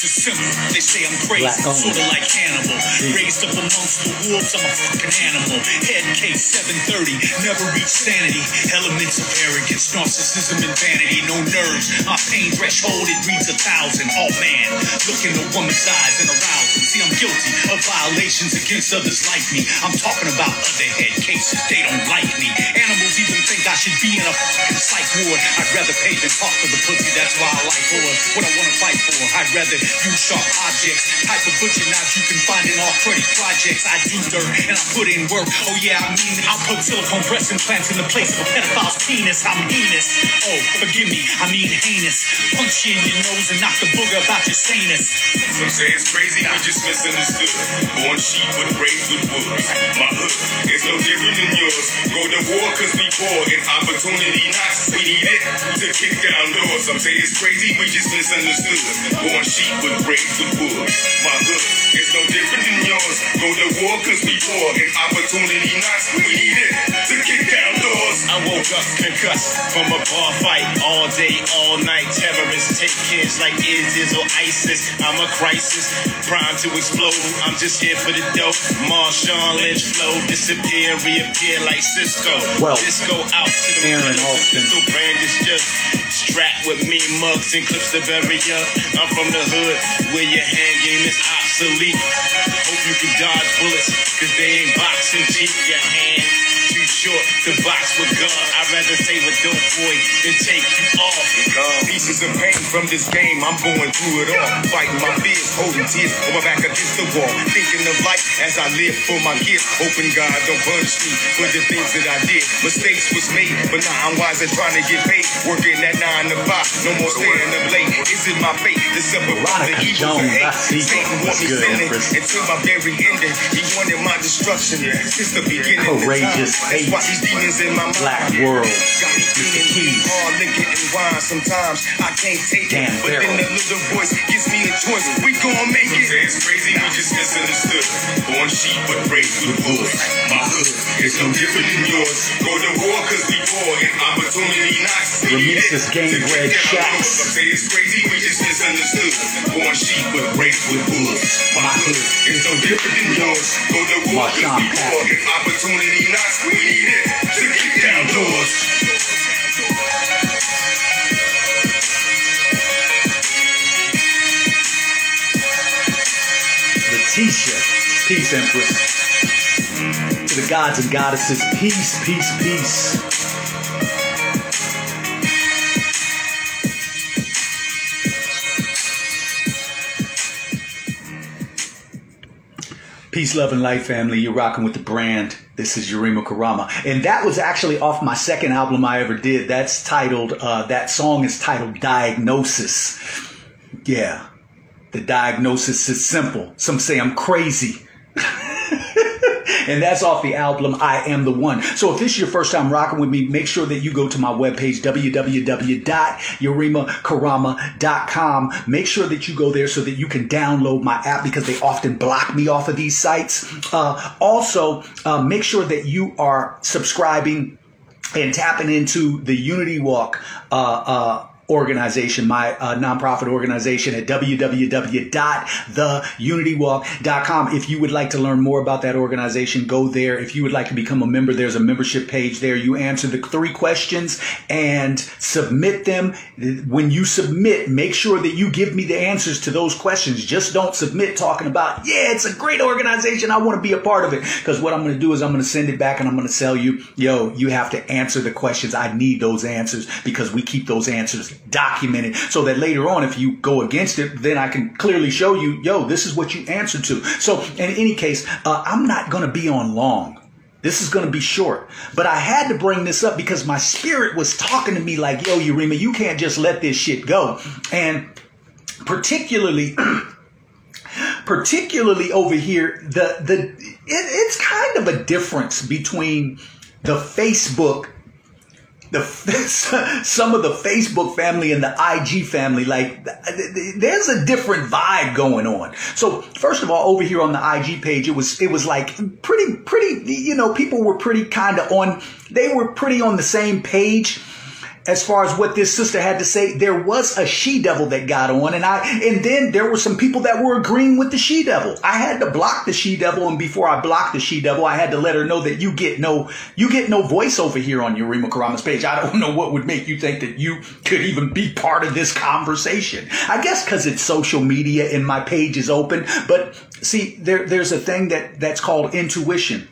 They say I'm crazy, sort of like Hannibal. Raised up amongst the wolves, I'm a fucking animal. Head case 730, never reach sanity. Elements of arrogance, narcissism, and vanity. No nerves, my pain threshold, it reads a thousand. Oh man, look in a woman's eyes and arouse them. See, I'm guilty of violations against others like me. I'm talking about other head cases, they don't like me. Animals even think I should be in a fucking psych ward. I'd rather pay than talk to the pussy, that's why I like whores. What I wanna fight for, Rather use sharp objects. Type of butcher knives you can find in all credit projects. I do dirt and I put in work. Oh yeah, I mean, I'll put silicone breast implants in the place of a pedophile's penis. I'm heinous. Oh, forgive me, I mean heinous. Punch you in your nose and knock the booger about your sanus. Some say it's crazy, we just misunderstood. Born sheep but raised with wolves. My hood is no different than yours. Go to war cause we poor. If opportunity knocks, we need it to kick down doors. Some say it's crazy, we just misunderstood. Born sheep but raised with wolves. My hood is no different than yours. Go to war cause we poor. If opportunity knocks, we need it to kick down doors. I woke up concussed from a bar fight all day, all night. Terrorists take kids like ISIS or ISIS. I'm a crisis, prime to explode. I'm just here for the dope. Marshawn Lynch flow, disappear, reappear like Cisco. Well, Disco out to the Aaron Austin. brand is just strapped with me mugs and clips to bury up. I'm from the hood where your hand game is obsolete. Hope you can dodge bullets, cause they ain't boxing cheap. Your hand too short to box with God. I'd rather save a dope boy than take you off. Pieces of pain from this game, I'm going through it all. Fighting my fears, holding tears on my back against the wall. Thinking of life as I live for my kids. Hoping God don't punish me for the things that I did. Mistakes was made, but now I'm wise and trying to get paid. Working at nine to five, no more staying up late. Is it my fate to suffer from the Jones, of hate? Satan want me sinning until my very ending. He wanted my destruction since the beginning. of Courageous. That's why hate. these demons in my mind. Black world. Got me feeling Keys. hard liquor and wine. Sometimes I can't take Dan it, but then Farrell. the little voice gives me a choice. We gon' make it. It's crazy, we just misunderstood. Born sheep but raised with wolves. My hood is no different than yours. Go to war cause we poor and opportunity knocks. We need Remises Game to kick Red down Shacks. doors. Some say it's crazy, we just misunderstood. Born sheep but raised with wolves. My hood is no different than yours. Go to war cause we poor and opportunity knocks. We Letitia. Peace, Empress. To the gods and goddesses, peace, peace, peace. Peace, love, and light, family. You're rocking with the brand. This is Yurima Karama. And that was actually off my second album I ever did. That's titled, uh, that song is titled Diagnosis. Yeah. The diagnosis is simple. Some say I'm crazy. And that's off the album I Am the One. So if this is your first time rocking with me, make sure that you go to my webpage, www.yurimakarama.com. Make sure that you go there so that you can download my app because they often block me off of these sites. Uh, also, uh, make sure that you are subscribing and tapping into the Unity Walk uh, uh, organization, my uh, nonprofit organization at www.theunitywalk.com. If you would like to learn more about that organization, go there. If you would like to become a member, there's a membership page there. You answer the three questions and submit them. When you submit, make sure that you give me the answers to those questions. Just don't submit talking about, yeah, it's a great organization. I want to be a part of it. Because what I'm going to do is I'm going to send it back and I'm going to tell you, yo, you have to answer the questions. I need those answers because we keep those answers documented so that later on, if you go against it, then I can clearly show you, yo, this is what you answered to. So in any case, uh, I'm not going to be on long. This is going to be short, but I had to bring this up because my spirit was talking to me like, yo, Yurima, you can't just let this shit go. And particularly, particularly over here, the, the, it, it's kind of a difference between the Facebook the some of the Facebook family and the IG family, like there's a different vibe going on. So first of all, over here on the IG page, it was it was like pretty pretty you know people were pretty kind of on they were pretty on the same page. As far as what this sister had to say, there was a she devil that got on, and I and then there were some people that were agreeing with the she devil. I had to block the she devil, and before I blocked the she devil, I had to let her know that you get no you get no voice over here on Yurima Karama's page. I don't know what would make you think that you could even be part of this conversation. I guess because it's social media and my page is open, but see, there there's a thing that that's called intuition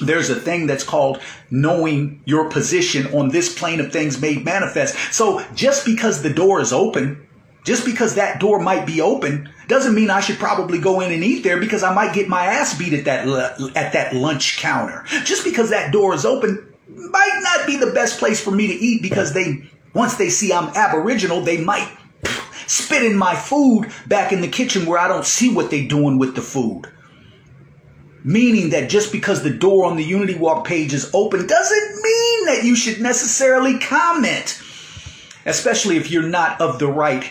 there's a thing that's called knowing your position on this plane of things made manifest. So just because the door is open, just because that door might be open, doesn't mean I should probably go in and eat there because I might get my ass beat at that at that lunch counter. Just because that door is open might not be the best place for me to eat because they once they see I'm aboriginal, they might spit in my food back in the kitchen where I don't see what they're doing with the food. Meaning that just because the door on the Unity Walk page is open doesn't mean that you should necessarily comment, especially if you're not of the right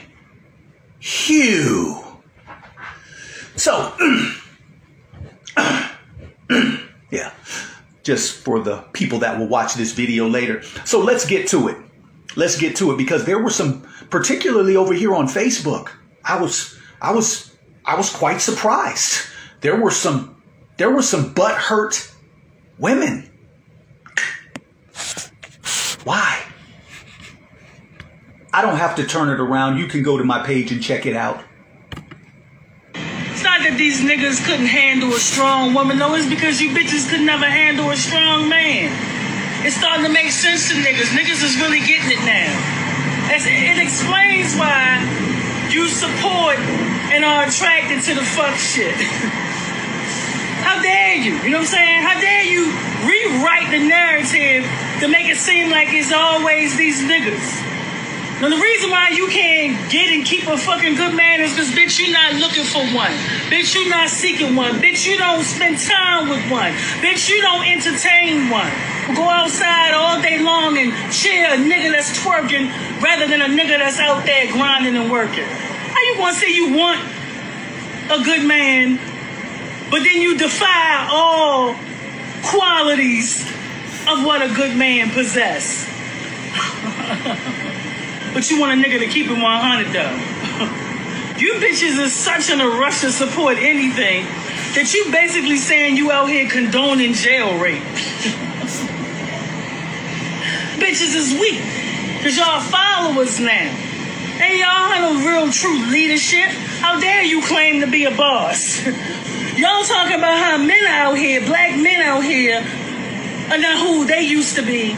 hue. So, yeah, just for the people that will watch this video later. So let's get to it. Let's get to it because there were some, particularly over here on Facebook, I was, I was, I was quite surprised. There were some there were some butt hurt women. Why? I don't have to turn it around. You can go to my page and check it out. It's not that these niggas couldn't handle a strong woman. No, it's because you bitches could never handle a strong man. It's starting to make sense to niggas. Niggas is really getting it now. it explains why you support and are attracted to the fuck shit. How dare you? You know what I'm saying? How dare you rewrite the narrative to make it seem like it's always these niggas? Now, the reason why you can't get and keep a fucking good man is because, bitch, you're not looking for one. Bitch, you're not seeking one. Bitch, you don't spend time with one. Bitch, you don't entertain one. Go outside all day long and cheer a nigga that's twerking rather than a nigga that's out there grinding and working. How you gonna say you want a good man but then you defy all qualities of what a good man possess. but you want a nigga to keep him 100 though. you bitches is such in a rush to support anything that you basically saying you out here condoning jail rape. bitches is weak because y'all followers now. And y'all have no real true leadership. How dare you claim to be a boss? Y'all talking about how men out here, black men out here, are not who they used to be.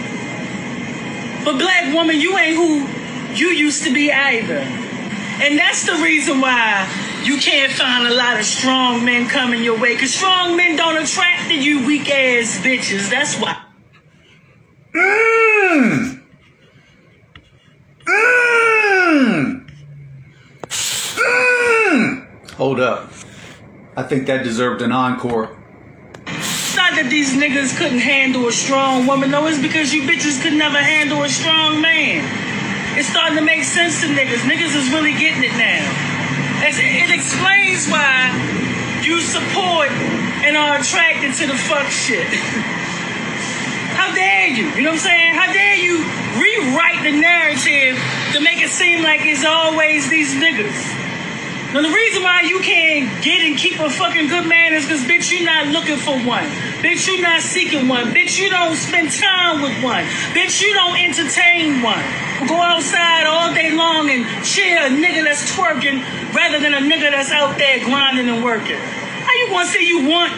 But black woman, you ain't who you used to be either. And that's the reason why you can't find a lot of strong men coming your way. Cause strong men don't attract to you weak ass bitches. That's why. Mmm. Mmm. Mmm. Hold up. I think that deserved an encore. It's not that these niggas couldn't handle a strong woman. No, it's because you bitches could never handle a strong man. It's starting to make sense to niggas. Niggas is really getting it now. it explains why you support and are attracted to the fuck shit. How dare you? You know what I'm saying? How dare you rewrite the narrative to make it seem like it's always these niggas? Now the reason why you can't get and keep a fucking good man is because bitch you're not looking for one. Bitch you're not seeking one. Bitch you don't spend time with one. Bitch you don't entertain one. Go outside all day long and cheer a nigga that's twerking rather than a nigga that's out there grinding and working. How you gonna say you want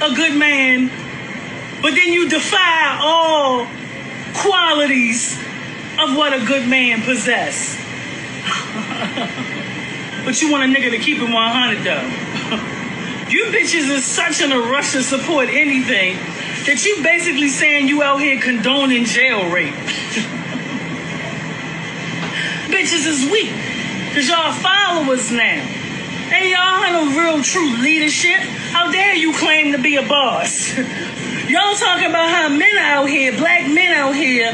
a good man, but then you defy all qualities of what a good man possess? But you want a nigga to keep him 100 though. you bitches is such in a rush to support anything that you basically saying you out here condoning jail rape. bitches is weak because y'all followers now. And y'all have no real true leadership. How dare you claim to be a boss? y'all talking about how men out here, black men out here,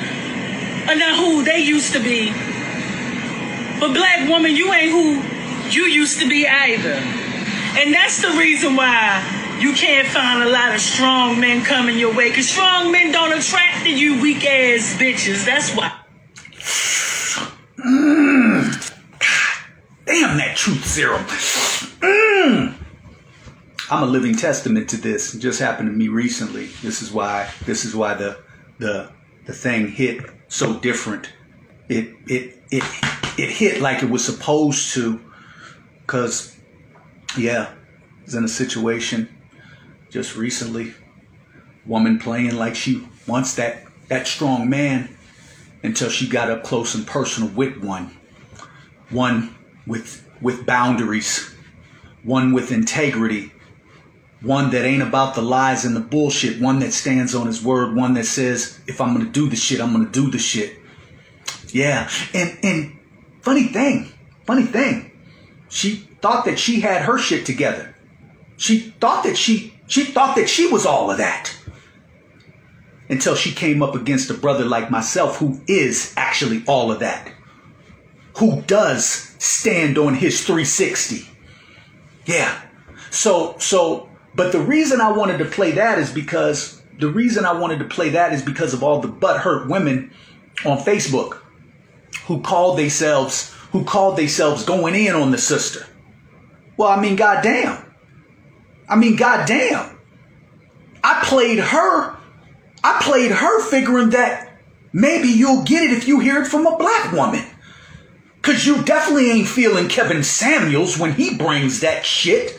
are not who they used to be. But black woman, you ain't who you used to be either. And that's the reason why you can't find a lot of strong men coming your way. Because strong men don't attract to you weak ass bitches. That's why. Mm. Damn that truth serum. Mm. I'm a living testament to this. It just happened to me recently. This is why this is why the the the thing hit so different. It it it it hit like it was supposed to cuz yeah, I was in a situation just recently woman playing like she wants that that strong man until she got up close and personal with one. One with with boundaries, one with integrity, one that ain't about the lies and the bullshit, one that stands on his word, one that says, if I'm gonna do the shit, I'm gonna do the shit. Yeah. And and funny thing, funny thing, she thought that she had her shit together. She thought that she she thought that she was all of that. Until she came up against a brother like myself who is actually all of that. Who does stand on his 360. Yeah. So so but the reason I wanted to play that is because the reason I wanted to play that is because of all the butthurt women on Facebook who called themselves who called themselves going in on the sister. Well, I mean, goddamn. I mean, goddamn. I played her. I played her figuring that maybe you'll get it if you hear it from a black woman. Cause you definitely ain't feeling Kevin Samuels when he brings that shit.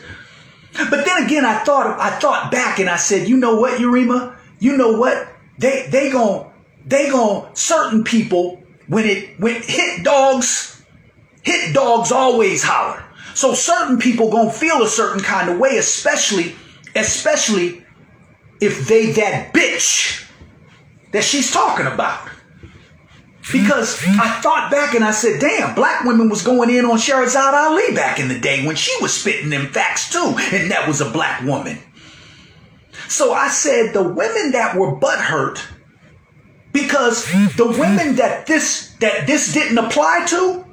But then again, I thought I thought back and I said, you know what, Yurima? You know what? They they gon' they gon' certain people when it when hit dogs, hit dogs always holler. So certain people gonna feel a certain kind of way, especially especially if they that bitch that she's talking about. Because mm-hmm. I thought back and I said, damn, black women was going in on Shahrazad Ali back in the day when she was spitting them facts too, and that was a black woman. So I said the women that were butthurt because the mm-hmm. women that this that this didn't apply to,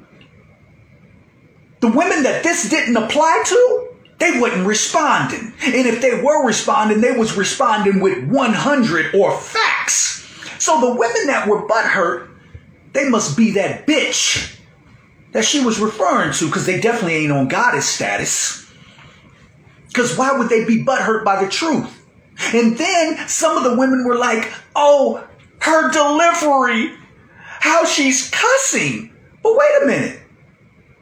the women that this didn't apply to, they wasn't responding. And if they were responding, they was responding with 100 or facts. So the women that were butthurt they must be that bitch that she was referring to because they definitely ain't on goddess status. Because why would they be butthurt by the truth? And then some of the women were like, oh, her delivery, how she's cussing. But wait a minute.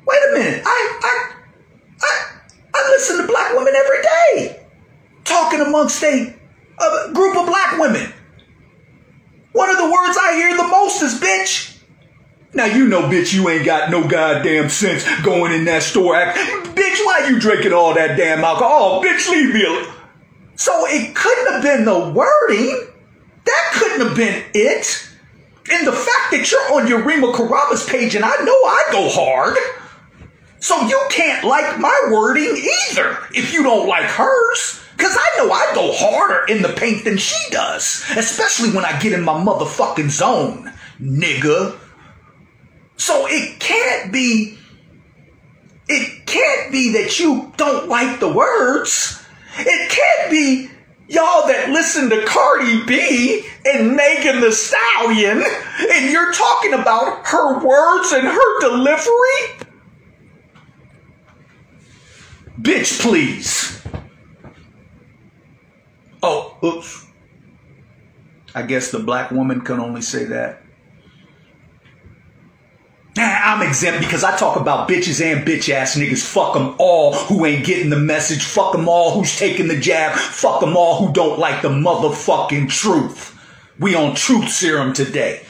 Wait a minute. I, I, I, I listen to black women every day talking amongst a, a group of black women. One of the words I hear the most is bitch. Now you know, bitch, you ain't got no goddamn sense going in that store. Act, bitch, why you drinking all that damn alcohol? Oh, bitch, leave me alone. So it couldn't have been the wording. That couldn't have been it. And the fact that you're on Yurima Karama's page and I know I go hard. So you can't like my wording either if you don't like hers. Cause I know I go harder in the paint than she does. Especially when I get in my motherfucking zone, nigga. So it can't be, it can't be that you don't like the words. It can't be y'all that listen to Cardi B and Megan Thee Stallion and you're talking about her words and her delivery. Bitch, please. Oh, oops. I guess the black woman can only say that. Nah, I'm exempt because I talk about bitches and bitch ass niggas. Fuck them all who ain't getting the message. Fuck them all who's taking the jab. Fuck them all who don't like the motherfucking truth. We on truth serum today.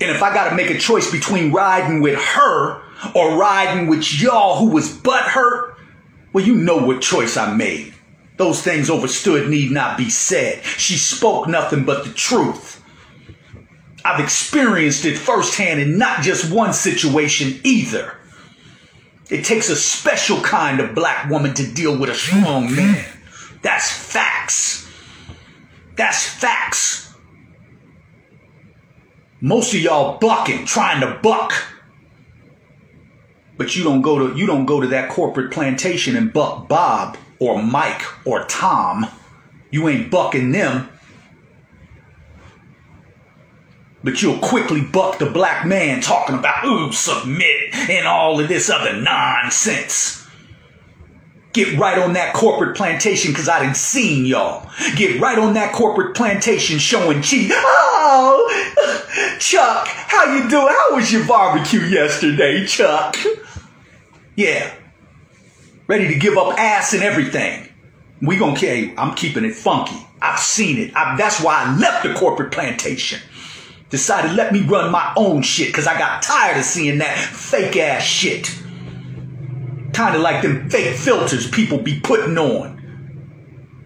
And if I gotta make a choice between riding with her or riding with y'all who was butt hurt, well, you know what choice I made. Those things overstood need not be said. She spoke nothing but the truth. I've experienced it firsthand in not just one situation either. It takes a special kind of black woman to deal with a strong man. That's facts. That's facts. Most of y'all bucking, trying to buck. But you don't go to you don't go to that corporate plantation and buck Bob or Mike or Tom. You ain't bucking them. But you'll quickly buck the black man talking about, ooh, submit and all of this other nonsense. Get right on that corporate plantation because I didn't seen y'all. Get right on that corporate plantation showing cheese. Oh, Chuck, how you doing? How was your barbecue yesterday, Chuck? Yeah. Ready to give up ass and everything. We gonna carry. I'm keeping it funky. I've seen it. I, that's why I left the corporate plantation. Decided let me run my own shit because I got tired of seeing that fake ass shit. Kind of like them fake filters people be putting on.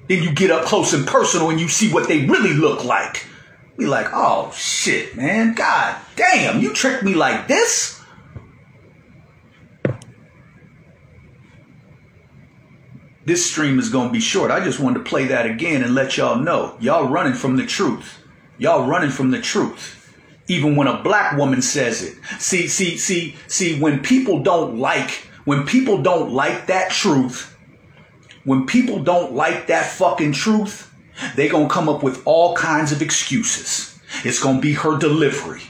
Then you get up close and personal and you see what they really look like. Be like, oh shit, man. God damn, you tricked me like this? This stream is going to be short. I just wanted to play that again and let y'all know. Y'all running from the truth. Y'all running from the truth. Even when a black woman says it. See, see, see, see, when people don't like when people don't like that truth, when people don't like that fucking truth, they gonna come up with all kinds of excuses. It's gonna be her delivery.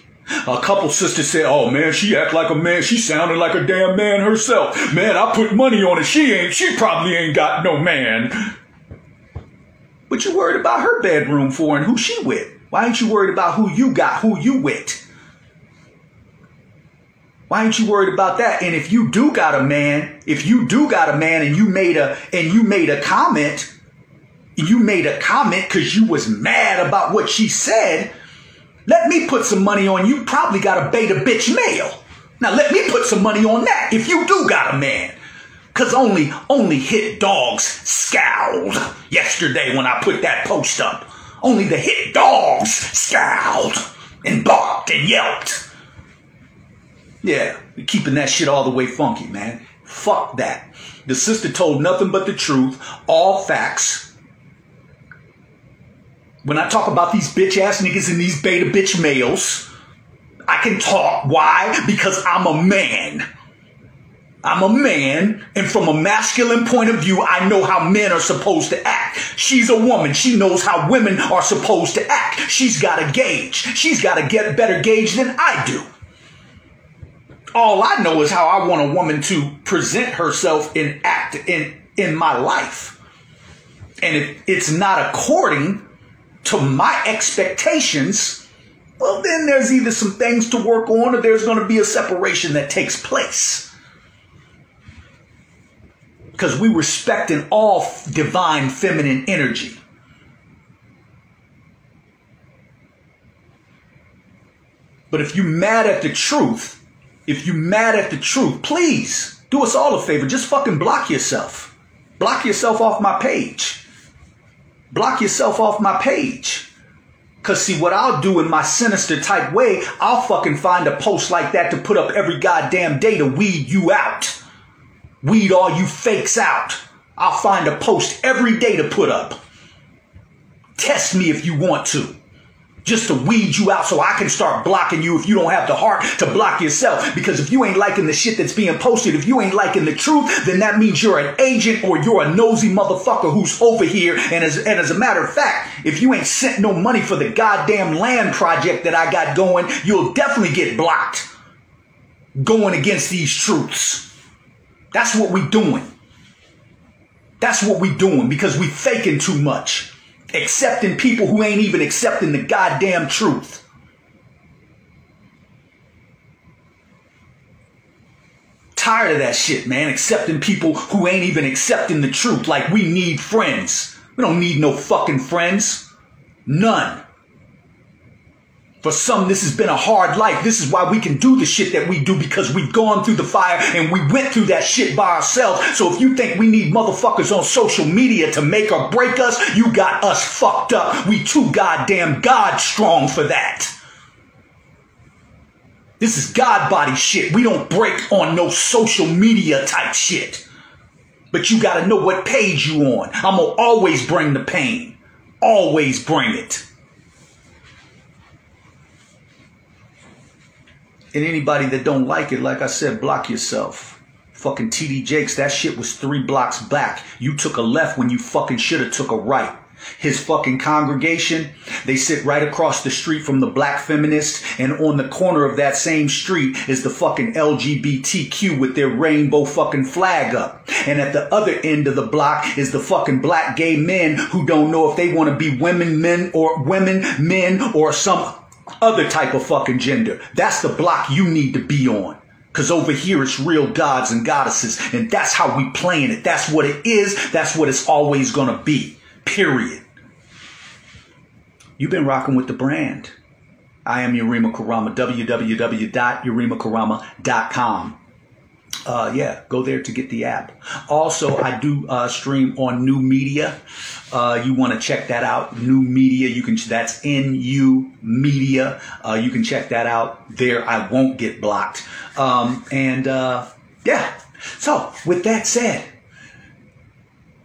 A couple sisters said, "Oh man, she act like a man. She sounded like a damn man herself. Man, I put money on it. She ain't. She probably ain't got no man." What you worried about her bedroom for and who she with? Why ain't you worried about who you got, who you with? Why ain't you worried about that? And if you do got a man, if you do got a man and you made a and you made a comment, you made a comment because you was mad about what she said, let me put some money on you. Probably got a beta bitch male. Now let me put some money on that if you do got a man. Cause only only hit dogs scowled yesterday when I put that post up. Only the hit dogs scowled and barked and yelped. Yeah, keeping that shit all the way funky, man. Fuck that. The sister told nothing but the truth, all facts. When I talk about these bitch ass niggas and these beta bitch males, I can talk. Why? Because I'm a man. I'm a man, and from a masculine point of view, I know how men are supposed to act. She's a woman. She knows how women are supposed to act. She's got a gauge. She's got a get better gauge than I do. All I know is how I want a woman to present herself in act in in my life. And if it's not according to my expectations, well then there's either some things to work on or there's going to be a separation that takes place. Because we respect in all divine feminine energy. But if you're mad at the truth, if you're mad at the truth, please do us all a favor. Just fucking block yourself. Block yourself off my page. Block yourself off my page. Cause see what I'll do in my sinister type way, I'll fucking find a post like that to put up every goddamn day to weed you out. Weed all you fakes out. I'll find a post every day to put up. Test me if you want to just to weed you out so I can start blocking you if you don't have the heart to block yourself. Because if you ain't liking the shit that's being posted, if you ain't liking the truth, then that means you're an agent or you're a nosy motherfucker who's over here. And as, and as a matter of fact, if you ain't sent no money for the goddamn land project that I got going, you'll definitely get blocked going against these truths. That's what we doing. That's what we doing because we faking too much accepting people who ain't even accepting the goddamn truth. Tired of that shit, man. Accepting people who ain't even accepting the truth like we need friends. We don't need no fucking friends. None. For some, this has been a hard life. This is why we can do the shit that we do because we've gone through the fire and we went through that shit by ourselves. So if you think we need motherfuckers on social media to make or break us, you got us fucked up. We too goddamn God strong for that. This is God body shit. We don't break on no social media type shit. But you gotta know what page you on. I'm gonna always bring the pain. Always bring it. And anybody that don't like it, like I said, block yourself. Fucking TD Jakes, that shit was three blocks back. You took a left when you fucking should have took a right. his fucking congregation, they sit right across the street from the black feminists, and on the corner of that same street is the fucking LGBTQ with their rainbow fucking flag up. And at the other end of the block is the fucking black gay men who don't know if they want to be women, men, or women, men, or some other type of fucking gender. That's the block you need to be on. Cause over here it's real gods and goddesses, and that's how we playing it. That's what it is. That's what it's always gonna be. Period. You've been rocking with the brand. I am Yurima Karama, www.yurimakarama.com. Uh, yeah, go there to get the app. Also, I do uh, stream on New Media. Uh, you want to check that out. New Media, you can. That's NU Media. Uh, you can check that out there. I won't get blocked. Um, and uh, yeah. So with that said,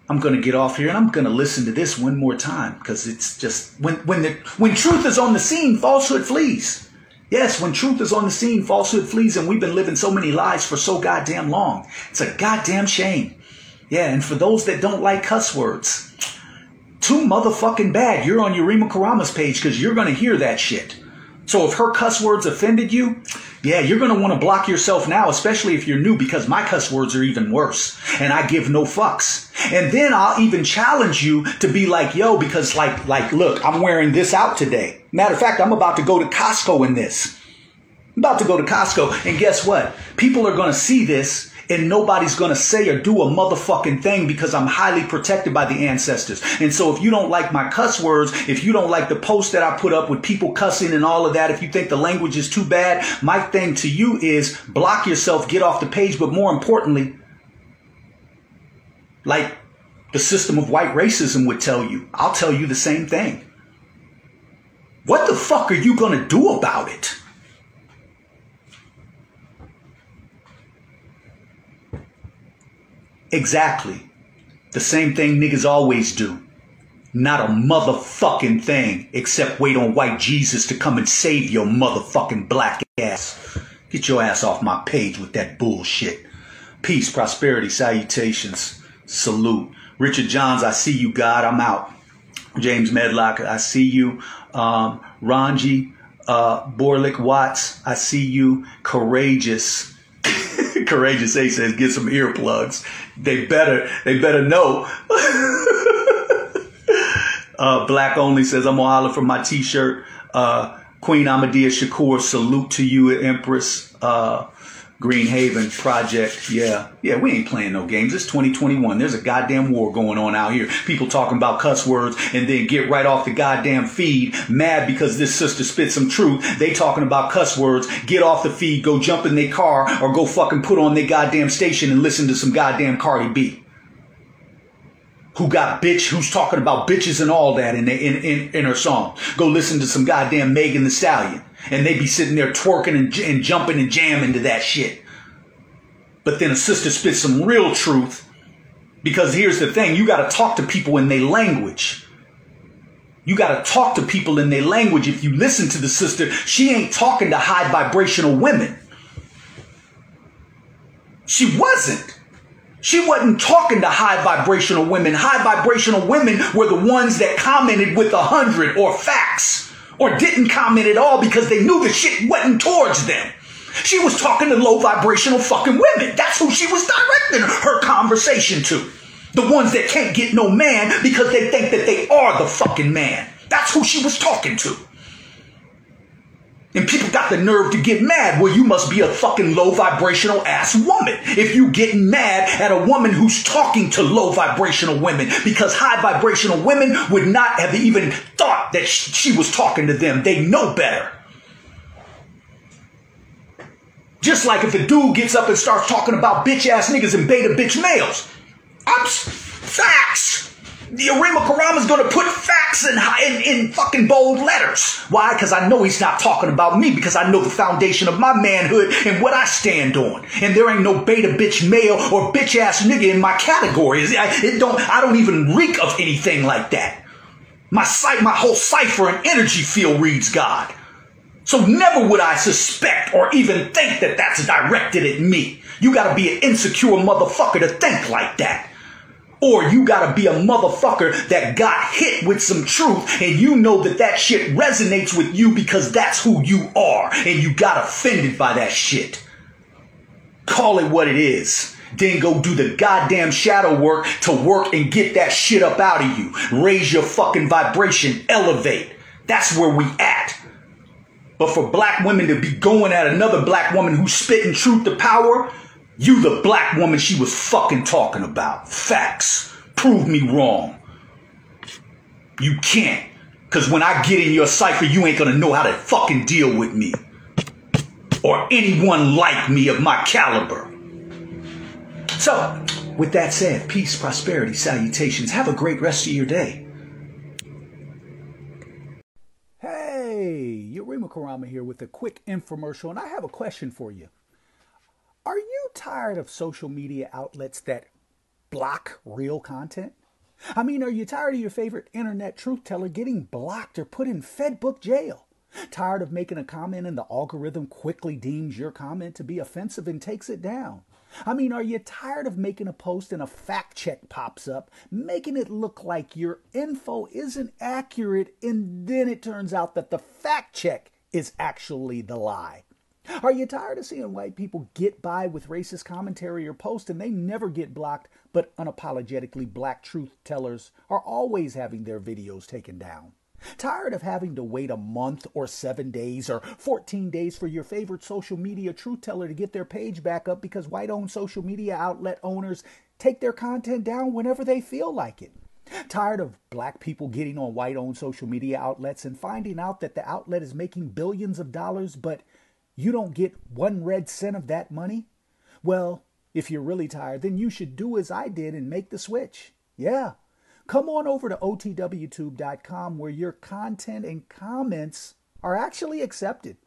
I'm to get off here and I'm to listen to this one more time because it's just when when the when truth is on the scene, falsehood flees. Yes, when truth is on the scene, falsehood flees, and we've been living so many lies for so goddamn long. It's a goddamn shame. Yeah, and for those that don't like cuss words, too motherfucking bad. You're on Yurima Karama's page because you're going to hear that shit. So if her cuss words offended you, yeah, you're going to want to block yourself now, especially if you're new, because my cuss words are even worse. And I give no fucks. And then I'll even challenge you to be like, yo, because like, like, look, I'm wearing this out today. Matter of fact, I'm about to go to Costco in this. I'm about to go to Costco. And guess what? People are going to see this and nobody's gonna say or do a motherfucking thing because I'm highly protected by the ancestors. And so if you don't like my cuss words, if you don't like the post that I put up with people cussing and all of that, if you think the language is too bad, my thing to you is block yourself, get off the page, but more importantly, like the system of white racism would tell you, I'll tell you the same thing. What the fuck are you gonna do about it? Exactly. The same thing niggas always do. Not a motherfucking thing except wait on white Jesus to come and save your motherfucking black ass. Get your ass off my page with that bullshit. Peace, prosperity, salutations, salute. Richard Johns, I see you, God, I'm out. James Medlock, I see you. Um, Ranji, uh, Borlick Watts, I see you. Courageous. Courageous A says, get some earplugs. They better, they better know. uh, Black Only says, I'm gonna holler for my t-shirt. Uh, Queen Amadea Shakur, salute to you, Empress. Uh, Green Haven Project. Yeah. Yeah, we ain't playing no games. It's 2021. There's a goddamn war going on out here. People talking about cuss words and then get right off the goddamn feed mad because this sister spit some truth. They talking about cuss words. Get off the feed, go jump in their car or go fucking put on their goddamn station and listen to some goddamn Cardi B who got bitch, who's talking about bitches and all that in, in, in, in her song. Go listen to some goddamn Megan Thee Stallion. And they be sitting there twerking and, and jumping and jamming to that shit. But then a sister spits some real truth. Because here's the thing, you gotta talk to people in their language. You gotta talk to people in their language. If you listen to the sister, she ain't talking to high vibrational women. She wasn't. She wasn't talking to high vibrational women. High vibrational women were the ones that commented with a hundred or facts or didn't comment at all because they knew the shit wasn't towards them. She was talking to low vibrational fucking women. That's who she was directing her conversation to. The ones that can't get no man because they think that they are the fucking man. That's who she was talking to. And people got the nerve to get mad. Well, you must be a fucking low vibrational ass woman if you get mad at a woman who's talking to low vibrational women because high vibrational women would not have even thought that she was talking to them. They know better. Just like if a dude gets up and starts talking about bitch ass niggas and beta bitch males. I'm facts the Arima Karama's gonna put facts in, in, in fucking bold letters. Why? Because I know he's not talking about me because I know the foundation of my manhood and what I stand on. And there ain't no beta bitch male or bitch ass nigga in my categories. It don't, I don't even reek of anything like that. My sight, my whole cipher and energy field reads God. So never would I suspect or even think that that's directed at me. You gotta be an insecure motherfucker to think like that. Or you gotta be a motherfucker that got hit with some truth and you know that that shit resonates with you because that's who you are and you got offended by that shit. Call it what it is. Then go do the goddamn shadow work to work and get that shit up out of you. Raise your fucking vibration, elevate. That's where we at. But for black women to be going at another black woman who's spitting truth to power, you the black woman she was fucking talking about. Facts. Prove me wrong. You can't. Cause when I get in your cipher, you ain't gonna know how to fucking deal with me. Or anyone like me of my caliber. So, with that said, peace, prosperity, salutations. Have a great rest of your day. Hey, Yurima Karama here with a quick infomercial, and I have a question for you. Are you tired of social media outlets that block real content? I mean, are you tired of your favorite internet truth teller getting blocked or put in Fedbook jail? Tired of making a comment and the algorithm quickly deems your comment to be offensive and takes it down? I mean, are you tired of making a post and a fact check pops up, making it look like your info isn't accurate, and then it turns out that the fact check is actually the lie? Are you tired of seeing white people get by with racist commentary or posts and they never get blocked, but unapologetically black truth tellers are always having their videos taken down? Tired of having to wait a month or seven days or 14 days for your favorite social media truth teller to get their page back up because white owned social media outlet owners take their content down whenever they feel like it? Tired of black people getting on white owned social media outlets and finding out that the outlet is making billions of dollars, but you don't get one red cent of that money? Well, if you're really tired, then you should do as I did and make the switch. Yeah. Come on over to otwtube.com where your content and comments are actually accepted.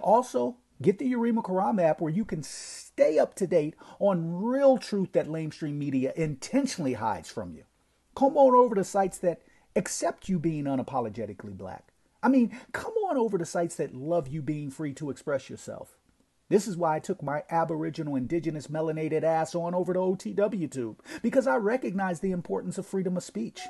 Also, get the Yurima Karama app where you can stay up to date on real truth that lamestream media intentionally hides from you. Come on over to sites that accept you being unapologetically black. I mean, come on over to sites that love you being free to express yourself. This is why I took my Aboriginal Indigenous melanated ass on over to OTWTube, because I recognize the importance of freedom of speech.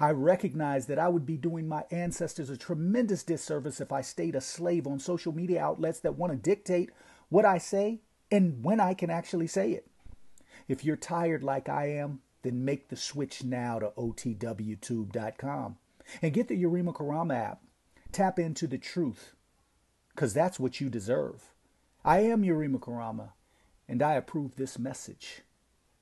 I recognize that I would be doing my ancestors a tremendous disservice if I stayed a slave on social media outlets that want to dictate what I say and when I can actually say it. If you're tired like I am, then make the switch now to OTWTube.com and get the Yurima Karama app. Tap into the truth, because that's what you deserve. I am Yurima Karama, and I approve this message.